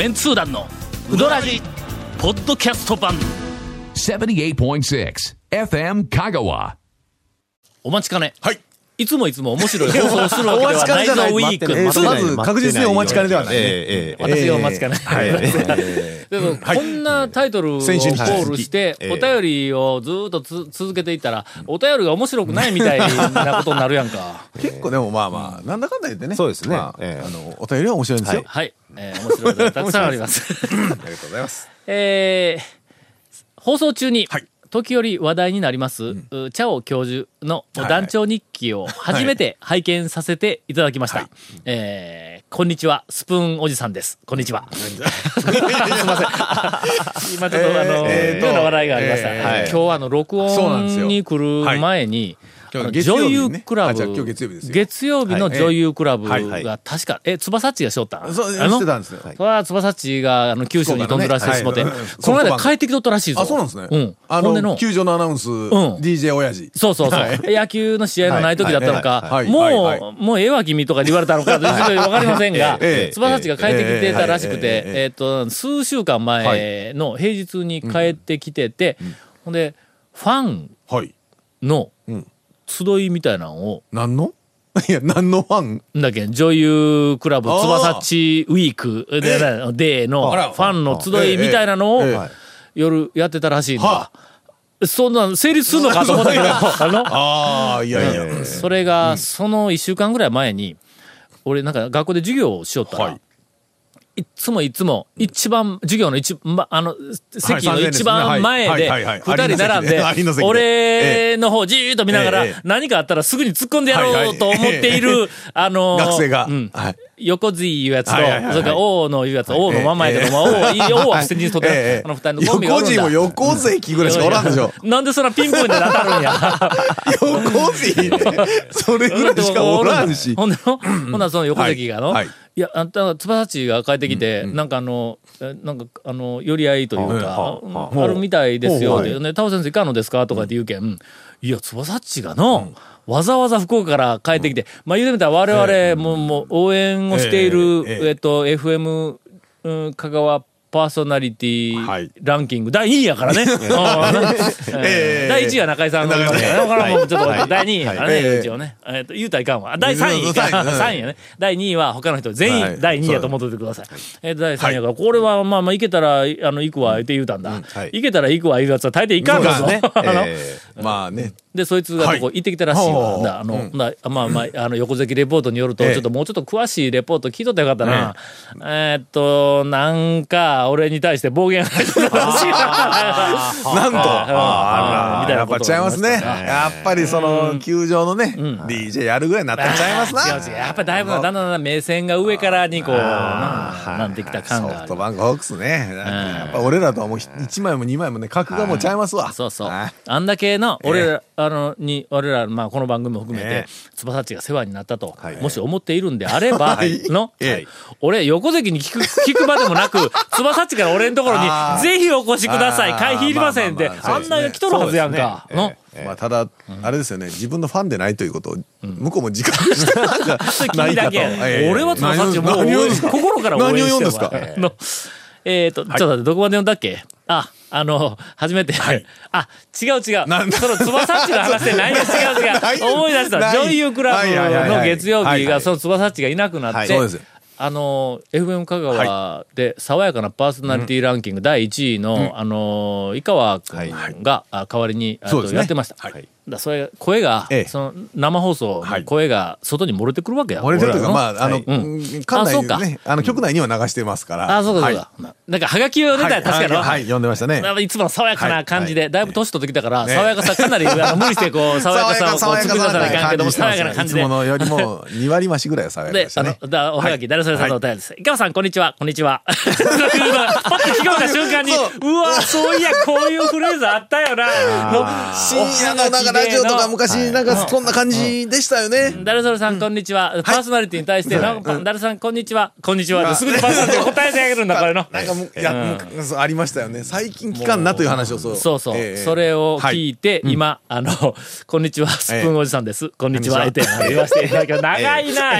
メンツー団のウドラジポッドキャスト版78.6 FM Kagawa. お待ちかねはい。いつもいつも面白い放送をするわけではないぞウィークえーまず確実にお待ちかねではない私がお待ちかね。えでも、こんなタイトルをコールして、お便りをずーっとつ続けていったら、お便りが面白くないみたいなことになるやんか。結構でもまあまあ、なんだかんだ言ってね。そうですね。まあの、お便りは面白いんですよ。はい。えー面白いたくさんあります。ありがとうございます。えー放送中に、はい時折話題になります、うチャオ教授の団長日記を初めて拝見させていただきました。えーこんにちは、スプーンおじさんです。こんにちは。すいません。今ちょっと、あの、えーと妙な話題がありました。えー今日あの、録音に来る前に、女優クラブ、月曜日ですよ。月曜日の女優クラブが確か、え、翼っちがしょった？んそう、あの？してたんですよ。それは翼っちがあの九州に飛んでらしてしもて、この間帰ってきとったらしいぞ。あ、そうなんですね。うん。あの、球場のアナウンス、DJ 親父。そうそうそう、はい。野球の試合のない時だったのか、もう、もうええわ君とか言われたのか、わかりませんが、ええ翼っちが帰ってきてたらしくて、えっと、数週間前の平日に帰ってきてて、ほんで、ファンはい。のん集いみたいなのを、何の？いや、何のファン？だっけ、女優クラブ、翼っちウィーク。で、での、あら。ファンの集いみたいなのを夜やってたらしいんだ。は。そんなん成立するのかと思ったけど、あの、いやいや。それが、その一週間ぐらい前に、俺なんか学校で授業をしよったら、はいつもいつも、一番、授業の一、ま、あの、席の一番前はいで二人並んで俺の方じーっと見ながら何かあったらすぐに突っ込んでやろうと思っている、あの、学生が。うん。はい横髄いうやつと、それから王のいうやつ、王のまんまやけども、王、いい 王は捨てにしとって、ええ。あの二人のコンビがお横るんだ。地も横関ぐらいしかおらんでしょ。なんでそんなピンポイントで当たるんや。横関 それぐらいしかおらんし。ほんでの、ほんならその横関がの、はい。や、あんた、つばさちが帰ってきて、なんかあの、えなんか、あの、寄り合いというか、あるみたいですよ。で、ね、タオ先生いかんのですか？とかって言うけん、いや、つばさちがの、わざわざ福岡から帰ってきて、まあ言うてみたら我々も、もう応援をしている、ええ。ええ。えっと、FM、うん、香川パーソナリティはい。ランキング、第2位やからね。第1位は中井さんがおりますからね。だからもうちょっと第2位やからね、はい。一応ね。えっと、言うたらいかんわ。あ第3位。うん。か。三位うん。3位やね。第2位は他の人全はい。員第2位やと思っといてください。えっと、第3位やから、これはまあまあ、行けたら、あの、行くわ、って言うたんだ。はい。行けたら行くわ、言うやつは大抵行かんのそうね。あのえまあね。で、そいつがここはい。行ってきたらしいわ。あの、だまあまあ、あの、横関レポートによると、ええ。ちょっともうちょっと詳しいレポート聞いとったらよかったな。えーっと、なんか、俺に対して暴言吐いてたらしいな。なんと、あーみたいなやっぱちゃいますね。やっぱりその、球場のね、DJ やるぐらいになってちゃいますな。やっぱりだいぶな、だんだんだん目線が上からにこう、ななんてきた感がソフト。バンクホークスね。やっぱ俺らとはもう1枚も2枚もね、格がもうちゃいますわ。そうそう。はい。あんだけの、俺ら、あの、に、俺ら、まあ、この番組も含めえて、翼っちが世話になったとはい、もし思っているんであればはい、のええ、俺、横関に聞く、聞くまでもなく、翼 っちから俺のところにぜひお越しください。会費いりませんって、まあんなが来とるはずやんか。の？まあただ、あれですよね、自分のファンでないということ。を、向こうも自覚してなんか それないかと。俺は翼っちもう 心から応援してるわ。何えっと、ちょっと待って、どこまで読んだっけ？あ、あの、初めて。あ、違う違う。その、つばさっちの話でないよ、違う違う。思い出した。女優クラブはいの月曜日が、そのつばさっちがいなくなって、そうです。よあの、FM 香川で、爽やかなパーソナリティランキング第1位の、あの、井川君が、あ代わりに、やってました。はいだそれ、声がええ、その、生放送の声が外に漏れてくるわけや。俺れてるというか、まあ、あの、うんうん館内にね、あの、局内には流してますから。あ、そうかそうはいか。なんか、はがきを出たら確かの。はい、はい読んでましたね。いつもの爽やかな感じで、はいだいぶ年取ってきたから、ね爽やかさかなり、あの 無理してこう、爽やかさをこう作り出さないかんけども、爽やかな感じでいつ。ものよりも2割増しぐらいは爽やかででし、たね。あの、だおはがき、誰それさんのお便りです。いかわさん、こんにちは、こんにちは。パッと聞こえた瞬間に、そううわ、そういや、こういうフレーズあったよな。の深夜のなんかラジオとか昔なんかそんな感じでしたよね。誰それさん、こんにちは。パーソナリティに対して、なんか誰さん、こんにちは。こんにちは。ですぐにパーソナリティが答えてあげるんだ、これの。なんかむ、いや、ありましたよね。最近聞かんなという話をそう。そうそう。ええそれを聞いて、はい今、あの、こんにちは、スプーンおじさんです。こんにちは、って言わせていただき。長いな、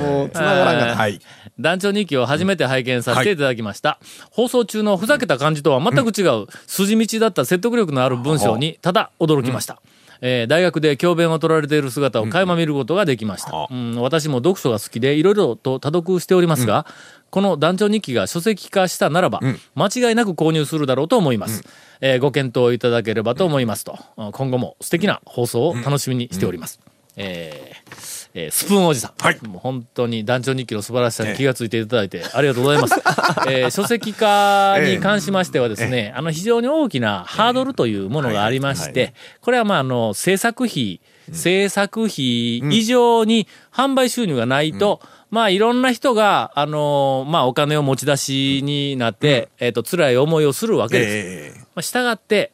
もう、繋がらんかった。はい。団長日記を初めて拝見させていただきました。放送中のふざけた感じとは全く違う、筋道だった説得力のある文章に、ただ驚きました。えー大学で教鞭を取られている姿を垣間見ることができました。うん。私も読書が好きで、いろいろと多読しておりますが、この団長日記が書籍化したならば、間違いなく購入するだろうと思います。えーご検討いただければと思いますと、今後も素敵な放送を楽しみにしております。えーえースプーンおじさん。はい。もう本当に団長日記の素晴らしさに気がついていただいてありがとうございます。えー書籍化に関しましてはですね、あの非常に大きなハードルというものがありまして、これはまああの制作費、制作費以上に販売収入がないと、まあいろんな人が、あのまあお金を持ち出しになって、えっ、と、辛い思いをするわけです。えまあ、従って、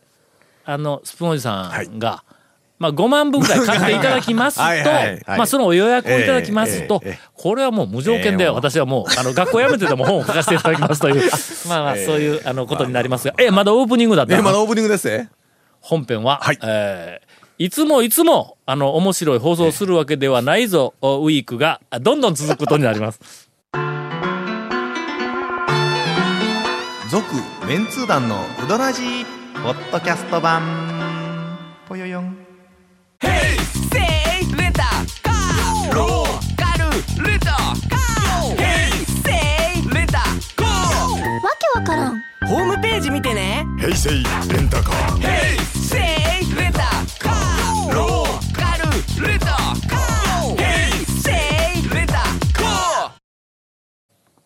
あの、スプーンおじさんが、まあ、5万分ぐらい買っていただきますと、はいはい。はいまあ、その予約をいただきますとこれはもう無条件で、私はもう、あの、学校辞めてでも本を書かせていただきますという、まあまあ、そういう、あの、ことになりますが、え、まだオープニングだった？え。まだオープニングですね。本編は、はい。えーいつもいつも、あの、面白い放送をするわけではないぞ、ウィークが、どんどん続くことになります。続メンツー団のウドラジーポッドキャスト版ームページ見てね。平成レンタカー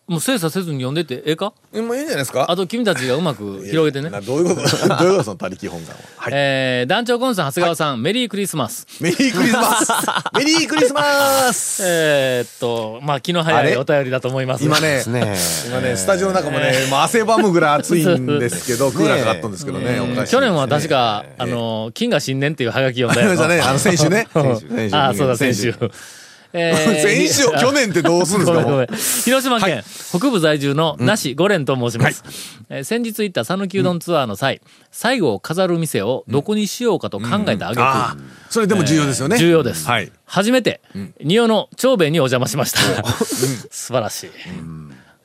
もう精査せずに読んでてええか？えもういいんじゃないですか？あと君たちがうまく広げてね。などういうこと？どういうこと？その他力本願は。はい。えー、団長コンさん、長谷川さん、メリークリスマス。メリークリスマス。メリークリスマス。えーっと、まあ、気の早いお便りだと思います。今ね、ね 今ね、スタジオの中もね、もう汗ばむぐらい暑いんですけど、クーラーかかったんですけどね、ね去年は確か、あの、金が新年っていうハガキ読んだよありましたね、あの、選手ね。選手ああ、そうだ、先週。えー選手を去年ってどうするんですか。広島県、北部在住のなし五連と申します。えー先日行った讃岐うどんツアーの際、最後を飾る店をどこにしようかと考えたあげく、ああ、それでも重要ですよね。重要です。はい。初めて、仁尾の長兵衛にお邪魔しました。素晴らしい。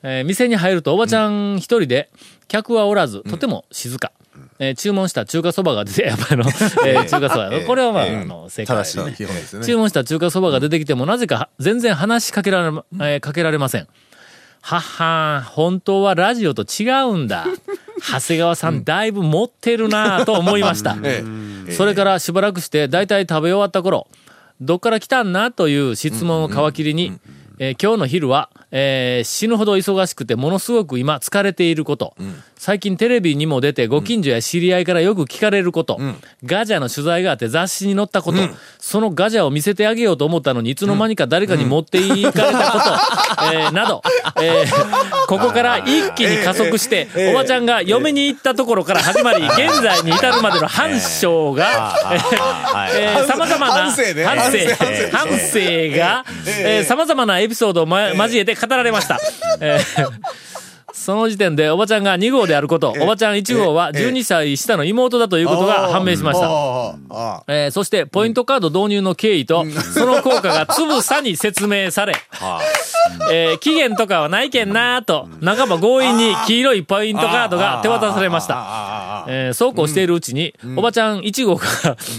えー店に入るとおばちゃん一人で、客はおらず、とても静か。えー注文した中華そばが出て、やっぱりあの、えー中華そば、これはまあ、あの、正解ですね。基本ですよね。注文した中華そばが出てきても、なぜか全然話しかけられま、えーかけられません。はっはー本当はラジオと違うんだ。長谷川さん、だいぶ持ってるなぁと思いました。えそれからしばらくして、だいたい食べ終わった頃、どっから来たんなという質問を皮切りに、えー今日の昼は、えー死ぬほど忙しくてものすごく今疲れていること、最近テレビにも出てご近所や知り合いからよく聞かれること、ガジャの取材があって雑誌に載ったこと、そのガジャを見せてあげようと思ったのにいつの間にか誰かに持っていかれたこと、えーなど、えーここから一気に加速して、おばちゃんが嫁に行ったところから始まり、現在に至るまでの反省が、えー、様々な、反省が、えー、様々なエピソードを、ま、交えて語られました。えーその時点でおばちゃんが2号であること、おばちゃん1号は12歳下の妹だということが判明しました。えーそして、ポイントカード導入の経緯と、その効果がつぶさに説明され、えー期限とかはないけんなーと、半ば強引に黄色いポイントカードが手渡されました。えーそうこうしているうちに、おばちゃん1号が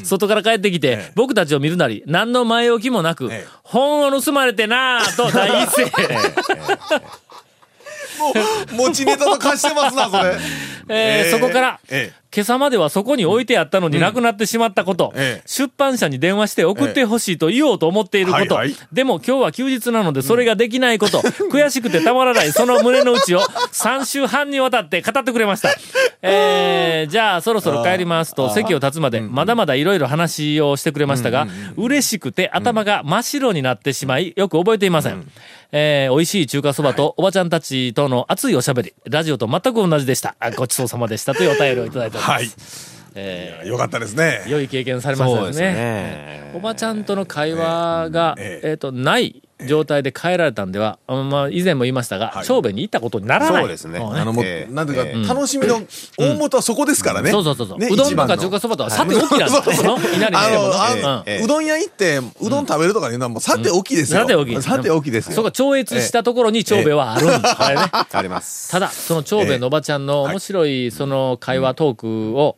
外から帰ってきて、僕たちを見るなり、何の前置きもなくえ、本を盗まれてなーと大一声。持ちネタと貸してますな、それ。えーええそこから、ええ今朝まではそこに置いてあったのになくなってしまったこと、ええ出版社に電話して送ってほしいと言おうと思っていること、はいはい。でも今日は休日なのでそれができないこと、悔しくてたまらないその胸の内を3週半にわたって語ってくれました。えー、じゃあそろそろ帰りますと席を立つまでまだまだいろいろ話をしてくれましたが、嬉しくて頭が真っ白になってしまいよく覚えていません。えー美味しい中華そばとおばちゃんたちとの熱いおしゃべり、ラジオと全く同じでした。あごちそうさまでしたというお便りをいただいております。はい。えよかったですねー良い経験されましたですそうですね。ね。おばちゃんとの会話が、ええっ、と、ない状態で帰られたんでは、あまあ、以前も言いましたが、はい。長兵衛に行ったことにならない。そうですね。んあのもう、ええ。なんていうか、え楽しみの大元はそこですからね。そうそうそうそう、どんとか中華そばとか、さておきなんだよ。稲荷にあの、してものあうどん。屋行って、うどん食べるとかいうのはもうさておきですよ。さておき。さておきですよ。そこが超越したところに長兵衛はあるんだ。これね。あります。ただ、その長兵衛のおばちゃんの面白い、その会話トークを、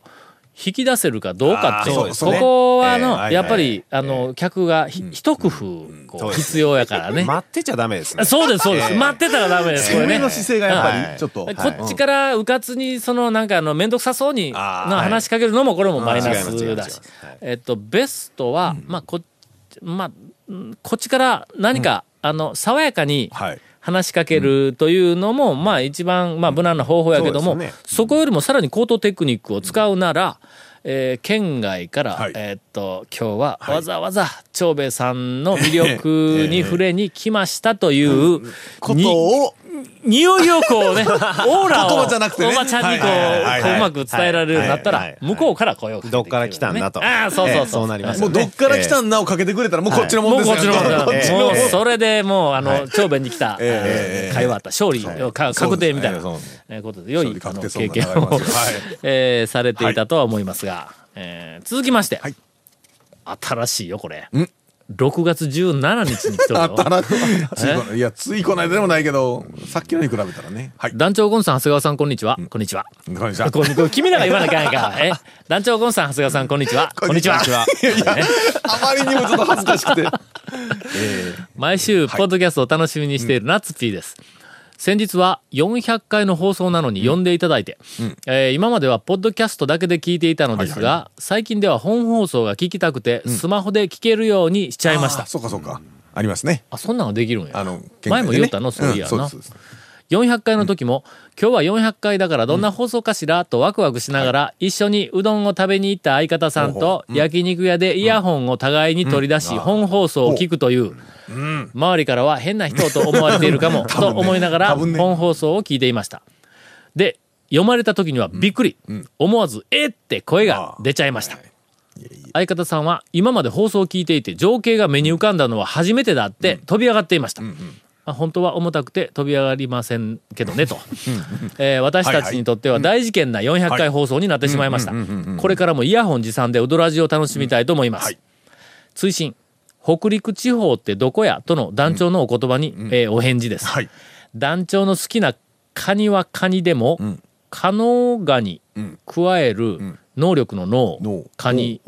引き出せるかどうかっていう、ここはあえの、えやっぱり、あの、客がひ一工夫、こう、必要やからね。待ってちゃダメですね。そうです、そうです。ええ待ってたらダメです、これね上の。姿勢がやっぱはいり、ちょっと。こっちからうかつに、そのなんかあの、めんどくさそうに、話しかけるのもこれもマイナスだし。えっと、ベストは、まあ、こ、まあ、うんこっちから何か、あの、爽やかにはい。話しかけるというのも、まあ一番、まあ無難な方法やけども、そこよりもさらに高等テクニックを使うなら、えー県外から、はい。えーっと、今日はわざわざ長兵衛さんの魅力 に触れに来ましたという、ことにを、匂いをこうね、オーラを、言葉じゃなくてね。おばちゃんにこう、ううまく伝えられるようになったら向こうから声をかけてどっから来たんだと。ああ、そうそうそう。ええ。そうなりますもう。どっから来たんなをかけてくれたら、もうこっちのもんですよ。こっちのもんだ。こっちのもうもんそれでもう、あの、長兵衛に来た、会話あった。勝利をか確定みたいな。ことで、良い経験を えーされていたとは思いますが、えー続きまして。はい、新しいよ、これ。6月17日に来とるよ。いや、ついこの間でもないけど、さっきのに比べたらね。はい。団長ゴンさん、長谷川さん、こんにちは。こんにちは。こんにちは。こんこ君らが言わなきゃいけないか団長ゴンさん、長谷川さん、こんにちは。こんにちは。いやいや、あまりにもちょっと恥ずかしくて。毎週、ポッドキャストを楽しみにしているナッツピーです。先日は400回の放送なのに呼んでいただいて、えー今まではポッドキャストだけで聞いていたのですが、最近では本放送が聞きたくて、スマホで聞けるようにしちゃいましたあ。そうかそうか。ありますね。あ、そんなのできるんや。あの、前も言ったの、そういやな。そうですそうです。400回の時も、今日は400回だからどんな放送かしらとワクワクしながら、一緒にうどんを食べに行った相方さんと、焼肉屋でイヤホンを互いに取り出し、本放送を聞くという、周りからは変な人と思われているかも、と思いながら、本放送を聞いていました。で、読まれた時にはびっくり。思わず、えって声が出ちゃいました。相方さんは今まで放送を聞いていて情景が目に浮かんだのは初めてだって飛び上がっていました。あ本当は重たくて飛び上がりませんけどねと、えー私たちにとっては大事件な400回放送になってしまいました。これからもイヤホン持参でウドラジを楽しみたいと思います、はい。追伸北陸地方ってどこや？との団長のお言葉に、えーお返事です、はい。団長の好きなカニはカニでも、カノガニ加える能力の脳、脳。カニ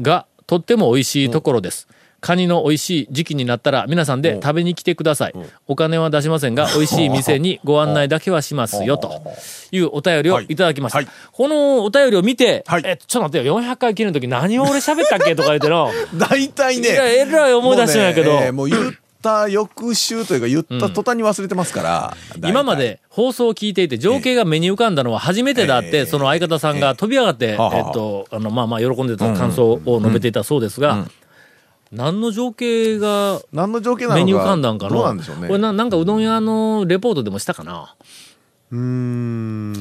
がとっても美味しいところです。カニの美味しい時期になったら皆さんで食べに来てください。お金は出しませんが、美味しい店にご案内だけはします。よ、と。いうお便りをい。ただきました。はい。このお便りを見て、はい。え、ちょっと待ってよ、400回記念の時何を俺喋ったっけとか言っての、大体ね。いやえらい思い出してないけど。もうねえーもう言った翌週というか言った途端に忘れてますから。大体。今ま。で放送を聞いていて情景が目に浮かんだのは初めてだって、ええ。その相方さんが飛び上がって、えっと、あの、まあまあ喜んでた感想を述べていたそうですが、何の情景が何の条件なのか。目に浮かんだんかの？どうなんでしょうね。これななんかうどん屋のレポートでもしたかな？うー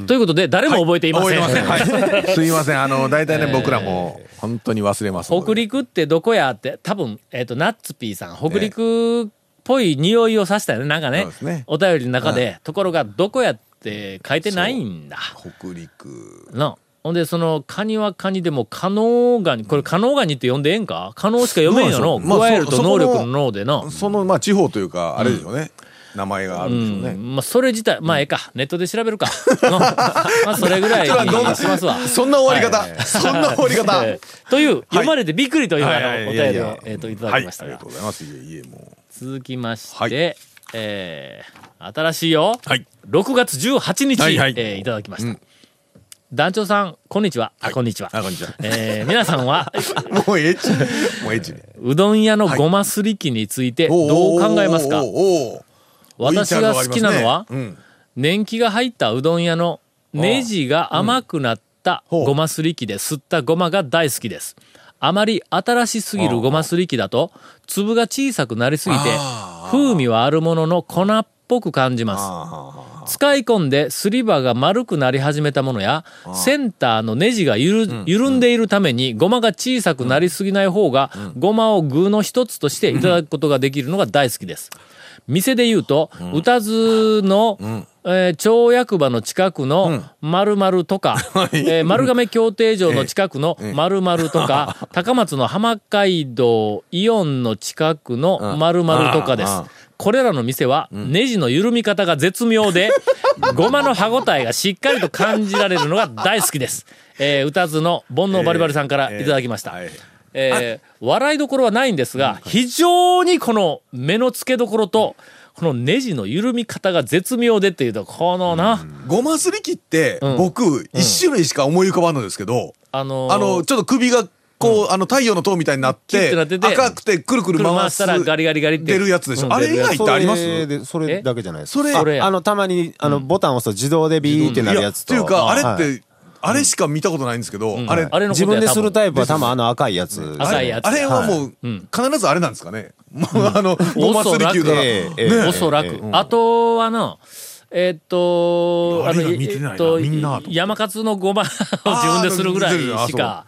ん。ということで、誰も覚えていません。覚えてません。はい。すいません。あの、大体ね、僕らも本当に忘れます。北陸ってどこやって、多分、えっ、と、ナッツピーさん、北陸っぽい匂いをさしたよね。なんかねねお便りの中で、ところがどこやって書いてないんだ。北陸。な。ほんで、その、カニはカニでも、カノーガニ、これカノーガニって呼んでええんか？カノーしか読めんよの？まあ加えるとそ能力の脳でな。その、まあ、地方というか、あれでしょうね。名前があるうんでしょうね。ん。まあ、それ自体、まあ、ええか。ネットで調べるか。のまあ、それぐらいにしますわ。そんな終わり方。そんな終わり方。えーという、読まれてびっくりという、お便りを、えっ、と、いただきましたありがと。うございます。いえいえ、も続きまして、はいえー新しいよ。はい6月18日、えーいただきました。うん団長さん、こんにちは。はいこんにちは。あこんにちはえー皆さんは、う。もうエッチ。もうエッチね。うどん屋のごますり器についてどう考えますか？私が好きなのは、うん。年季が入ったうどん屋のネジが甘くなったごますり器で吸ったごまが大好きです。あまり新しすぎるごますり器だと、粒が小さくなりすぎてあ、風味はあるものの粉っぽく感じます。使い込んですり刃が丸くなり始めたものや、センターのネジがゆる、緩んでいるために、ごまが小さくなりすぎない方が、ごまを具の一つとしていただくことができるのが大好きです。店で言うと、歌津の、えー町役場の近くの〇〇とか、えー丸亀協定場の近くの〇〇とか、高松の浜街道イオンの近くの〇〇とかです。これらの店は、ネジの緩み方が絶妙で、ごまの歯ごたえがしっかりと感じられるのが大好きです。えー、歌津の煩悩バリバリさんからいただきました。はいえー笑いどころはないんですが、非常にこの目の付けどころと、このネジの緩み方が絶妙でっていうと、このな、ごますり器って、うん。僕、一種類しか思い浮かばんのですけど、あのーあの、ちょっと首が、こう、あの、太陽の塔みたいになって、てなってて赤くてくるくる車回す。したらガリガリガリって。出るやつでしょ？うん。あれ以外ってあります？それでそれだけじゃないです。か。それ。あの、たまに、あの、ボタンを押すと自動でビーってなるやつと。っていうか、あれっはい。て、あれしか見たことないんですけど、あれ、あれ自分でするイタイプは多分あの赤いやつ。赤いやつ。あれはもう、うん。必ずあれなんですかね？もう、あの、ごますり器だおそらく。ええあとはの、えーっと、あれがの、見てないな。えーっとみんなと山勝のごまを自分でするぐらいしか。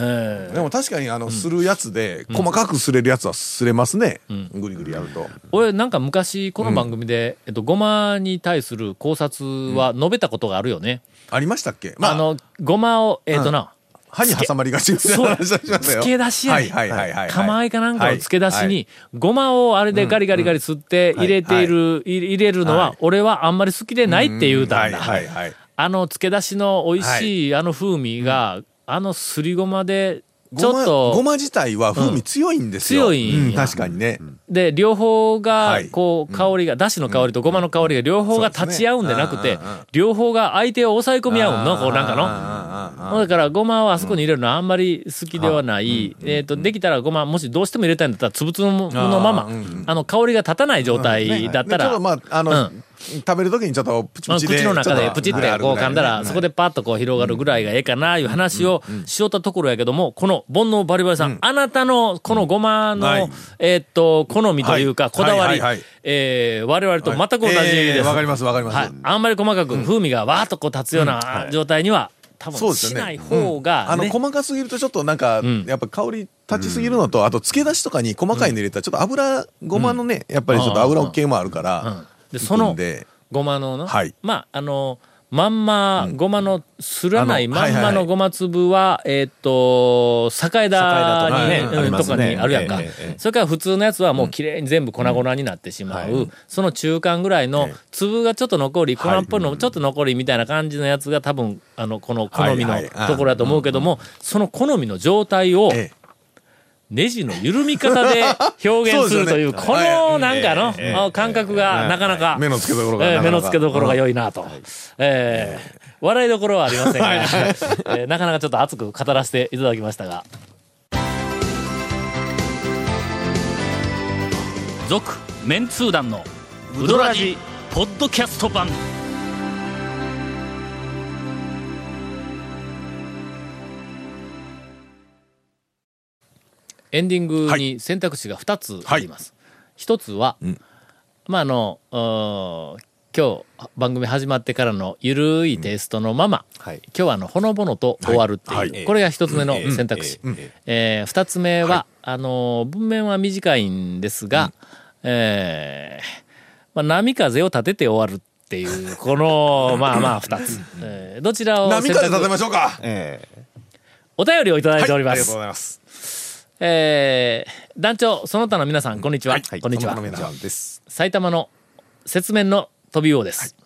ええ。でも確かに、あの、するやつで、細かくすれるやつはすれますね。ぐりぐりやると。俺なんか昔この番組で、えっと、ごまに対する考察は述べたことがあるよね。ありましたっけ？あ、の、ごまを、えっとな、歯に挟まりがちみたいなしましたよ。漬け出しやねはいはいはいはい。釜合いかなんかの漬け出しはい。に、ごまをあれでガリガリガリ吸って入れている、入入れるのは、俺はあんまり好きでないって言うたんだ。はいはいはい。あの漬け出しの美味しい。あの風味が、あのすりごまで、ちょっごまと、ごま自体は風味強いんですよ。強いんや。うん確かにね。で、両方がは、い。こう、香りが、だしの香りとごまの香りが両方が立ち合うんでなくてねうんうんうん、両方が相手を抑え込み合うの、こうなんかの。のだから、ごまをあそこに入れるのはあんまり好きではない。えっと、できたらごま、もしどうしても入れたいんだったら、つぶつぶのままあの、香りが立たない状態だったら。でちょっと、まあ、あの、うん食べるときにちょっとプチまあプチで。口の中でプチってこう噛んだら、そこでパッとこう広がるぐらいがええかな、いう話をしよったところやけども、この煩悩バリバリさん、あなたのこのごまのはい、えーっと、好みというか、はい。こだわりえー我々と全く同じです。ええわかりますわかります。はい。あんまり細かく風味がわーっとこう立つような状態には、多分。しない方が、あの、ね。細かすぎるとちょっとなんか、ん。やっぱ香り立ちすぎるのと、あと、漬け出しとかに細かいの入れたら、ちょっと油、ごまのね、やっぱりちょっと油系もあるから、うんで、そのごまのの、はい。まあ、あの、まんま、ごまの、すらないまんまのごま粒は、えーっと、境枝にね、とかにあるやんか。それから普通のやつはもう綺麗に全部粉々になってしまう。その中間ぐらいのええ。粒がちょっと残り、粉っぽい。のもちょっと残りみたいな感じのやつが多分、あの、この好みのところだと思うけども、その好みの状態を、ええネジの緩み方で表現するという、このなんかの、あ感覚がなかなか、目の付けどころがえー目なかなかの付けどころが良いなと。えー笑いどころはありませんが、えーなかなかちょっと熱く語らせていただきましたが。続、メンツー団のウドラジ、ポッドキャスト版。エンディングに選択肢が2つあります。一つは、まああの、うー今日番組始まってからのゆるいテイストのまま、はい。今日はあのほのぼのと終わるっていう、はい。はい。これが一つ目の選択肢。えええー二つ目は、あの文面は短いんですが、えーまあ、波風を立てて終わるっていう、この、まあまあ二つ。えーどちらを選波風立て択ましょうか。ええお便りをいただいております。ありがとうございます。えー団長、その他の皆さん、こんにちは。こんにちはです。埼玉の雪面の飛び魚です。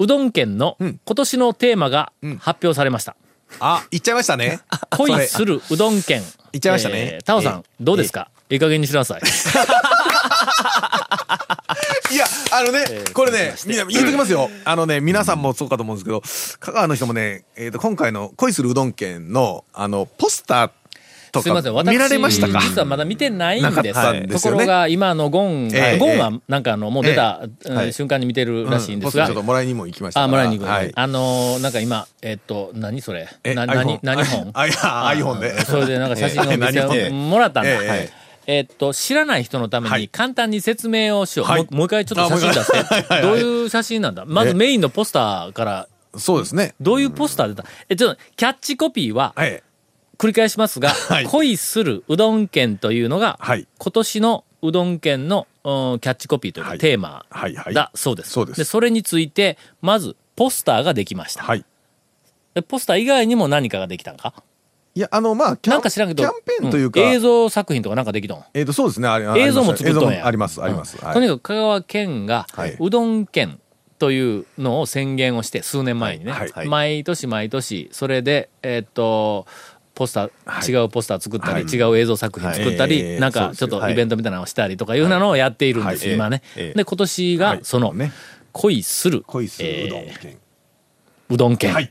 うどん県の今年のテーマが発表されました。あ、行っちゃいましたね。恋するうどん県。言っちゃいましたねえータオさん、どうですか？いい加減にしなさい。いや、あのね、これね、みんな言っときますよ。あのね、皆さんもそうかと思うんですけど、香川の人もね、えっと、今回の恋するうどん県の、あの、ポスターとすいません、私、か見られましたか？実はまだ見てないんです。ね。ところが、今のゴン、ええ。ゴンはなんかあの、もう出た、うんはい。瞬間に見てるらしいんですが。ポスターちょっ、ともらいにも行きました。あ。もらいに行く、はい。あのーなんか今、えっと、何それ？えな、何何本？あ、いや、iPhone で。それでなんか写真を見せもらったんだ。ええええ。ーっと、知らない人のためはい。に簡単に説明をしよう。はい。もうもう一回ちょっと写真出して。どういう写真なんだ？まずえ？メインのポスターから、そうですね。どういうポスター出た？え、ちょっと、キャッチコピーは、はい。繰り返しますが、はい。恋するうどん県というのが、はい。今年のうどん県の、うんキャッチコピーというか、はい。テーマはいはい。だそうです。そうでそれについて、まず、ポスターができました。はい。でポスター以外にも何かができたんか？いや、あの、まあ、なんか知らんけど、キャンペーンというか、ん映像作品とかなんかできたん？えっと、そうですね。あれ映像も作っとんや。あります、あります。はい。うんとにかく香川県が、はい。うどん県というのを宣言をして、数年前にね、はいはい。毎年毎年、それで、えーっと、ポスター、はい。違うポスター作ったり、はい。違う映像作品作ったり、なんかちょっとイベントみたいなのをしたりとかいうなのをやっているんです、はい。今ね。ええで、今年がはい。その、ね。恋する、恋するうどんえ県。ーうどん県。はい。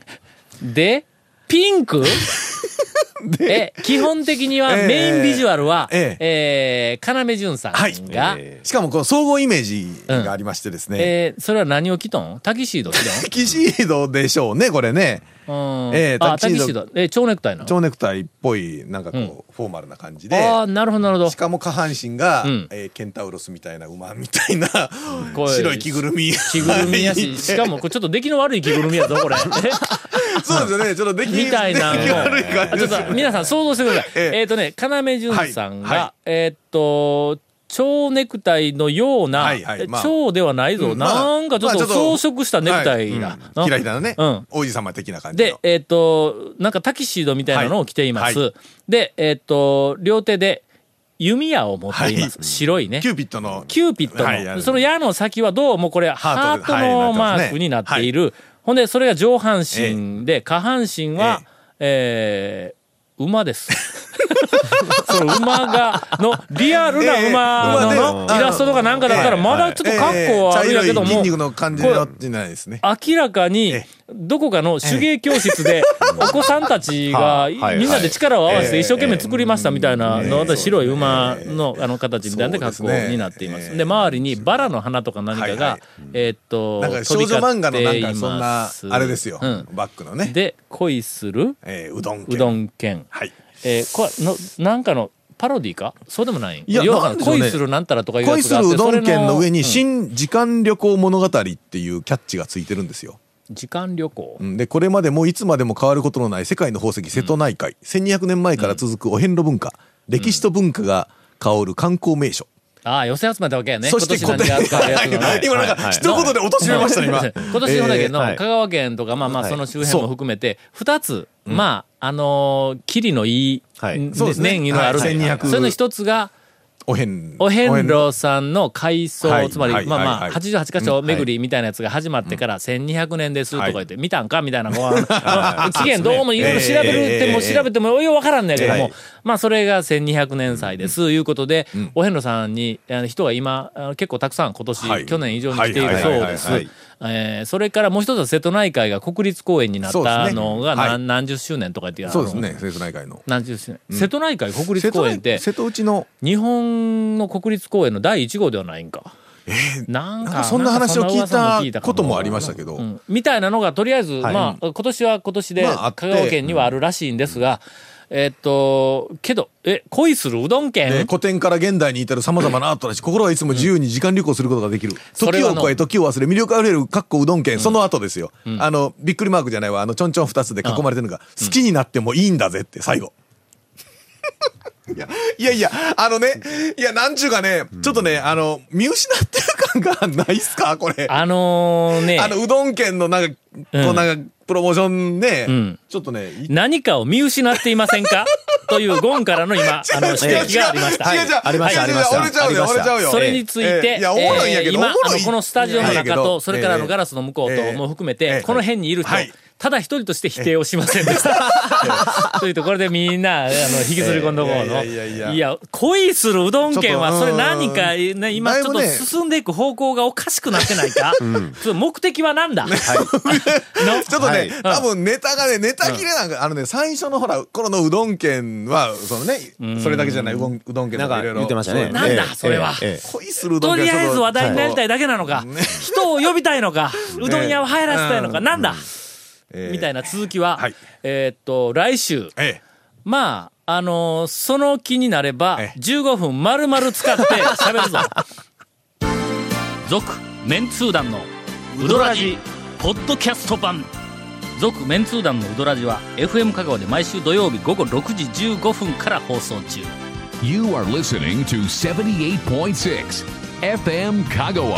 で、ピンク？え、基本的にはええ。メインビジュアルは、ええ。ー、要潤さんはい。が、しかも、この総合イメージがありましてですね。えー、それは何を着とん？タキシード着キシードでしょうね、これね。えーあ、タタキシード。えー、蝶ネクタイの。蝶ネクタイっぽい、なんかこう、フォーマルな感じで。ああ、なるほど、なるほどし。かも下半身が、うんえーケンタウロスみたいな馬みたいな、白い着ぐるみ。着ぐるみやし、しかも、これちょっと出来の悪い着ぐるみやぞ、これ。そうですよね、ちょっとできみたいなちょっと皆さん想像してください。えええっ、とね、要潤さんが、えーっと、蝶ネクタイのような、はいはいまあ。蝶ではないぞ、うんまあ。なんかちょっと装飾したネクタイだ。うん。ひらひらのね、うん。王子様的な感じの。、でえっ、と、なんかタキシードみたいなのを着ています。はいはで、えっ、と、両手で弓矢を持っています。はい。白いね。キューピッドの。キューピッドの、はいその矢の先はどうもこれハートのマークになっている。ほんで、それが上半身で、下半身は、えー馬です。その馬が、の、リアルな馬のイラストとかなんかだったら、まだちょっと格好はあるんやけども、ええ茶色い筋肉の感じになってないですね。明らかにえ、どこかの手芸教室で、お子さんたちが、みんなで力を合わせてええ一生懸命作りましたみたいなの、ええ白い馬のあの形みたいな格好になっています。ええで、周りにバラの花とか何かがえーっと、なんか少女漫画のなんかそんなあれですよ。うんバックのね。で、恋するえーうどん県うどん県。はい。えーこれの、なんかの、パロディか？そうでもない？いや要は恋するなんたらとかいうや恋すつがあってるうどん県の上に新時間旅行物語っていうキャッチがついてるんですよ。時間旅行？うん。で、これまでもいつまでも変わることのない世界の宝石瀬戸内海、1200年前から続くお遍路文化、歴史と文化が香る観光名所。ああ、寄せ集めたわけやね。そして今年 今なんか一言で落としめましたね、今。今年のだけの香川県とか、まあまあはい。その周辺も含めて、二つ、まあ、あのー、キリのいい、はい。んそうですね。年意のある、はい。1200それの一つが、お遍お遍路さんの改装、はい。つまり、はい。まあまあ、はい。88箇所巡りみたいなやつが始まってから1200年ですとか言って、見たんかみたい。な、期限どうもいろいろ調べるっても調べてもようわからんねんけども、はい。まあそれが1200年祭です、いうことで、お遍路さんに人が今、結構たくさん今年、はい。去年以上に来ているはい。そうです。えーそれからもう一つは瀬戸内海が国立公園になったのがねはい。何何十周年とか言ってそうですね、瀬戸内海の。何十周年、瀬戸内海国立公園って瀬戸内の、日本の国立公園の第1号ではないんか。なんか、なんかそんな話を聞いたこともありましたけど、うん。みたいなのがとりあえず、はい。まあ、今年は今年で香川県にはあるらしいんですが、えっと、けど、え、恋するうどん県、で古典から現代に至る様々なアートだし、心はいつも自由に時間旅行することができる。時を超え、時を忘れ、魅力あふれる、かっこうどん県、その後ですよ。あの、びっくりマークじゃないわ、あの、ちょんちょん二つで囲まれてるのが、好きになってもいいんだぜって、最後。いや、いやいや、あのね、いや、なんちゅうかね、ちょっとね、あの、見失ってる感がないっすか？これ。あのね、あの、うどん県のなんか、こうなんか、プロモーションね、ん。ちょっとね、い何かを見失っていませんか？というゴンからの今、あの、指摘がありました。違う違う。違うありましたありました。折れちゃうよ、ちゃうよ。それについて、えや、おもろいんやけど、今、あの、このスタジオの中と、それからあのガラスの向こうとええも含めええて、この辺にいる人はい、ただ一人として否定をしませんでした。というところでみんな、あの、引きずり込んどこうの。いやいやいや。いやいや、恋するうどん県は、それ何か、ね、今ちょっと進んでいく方向がおかしくなってないか？目的は何だ？の？ちょっとね、はい。多分ネタがね、ネタ切れなんか、あのね、最初のほら、このうどん県は、そのね、それだけじゃない、うどんうどん県なんかとかいろいろ。言ってましたね。なんだええそれは。恋するうどん県とりあえず話題になりたいい。だけなのか、人を呼びたいのか、うどん。屋を流行らせたいのか、うん。なんだ？ええみたいな続きは、はいえーっと、来週、ええ。まあ、あのーその気になればえ、え15分丸々使って喋るぞ。続、メンツー団のウドラジ、ポッドキャスト版。続、メンツー団のウドラジは、FM 香川で毎週土曜日午後6時15分から放送中。You are listening to 78.6 FM Kagawa.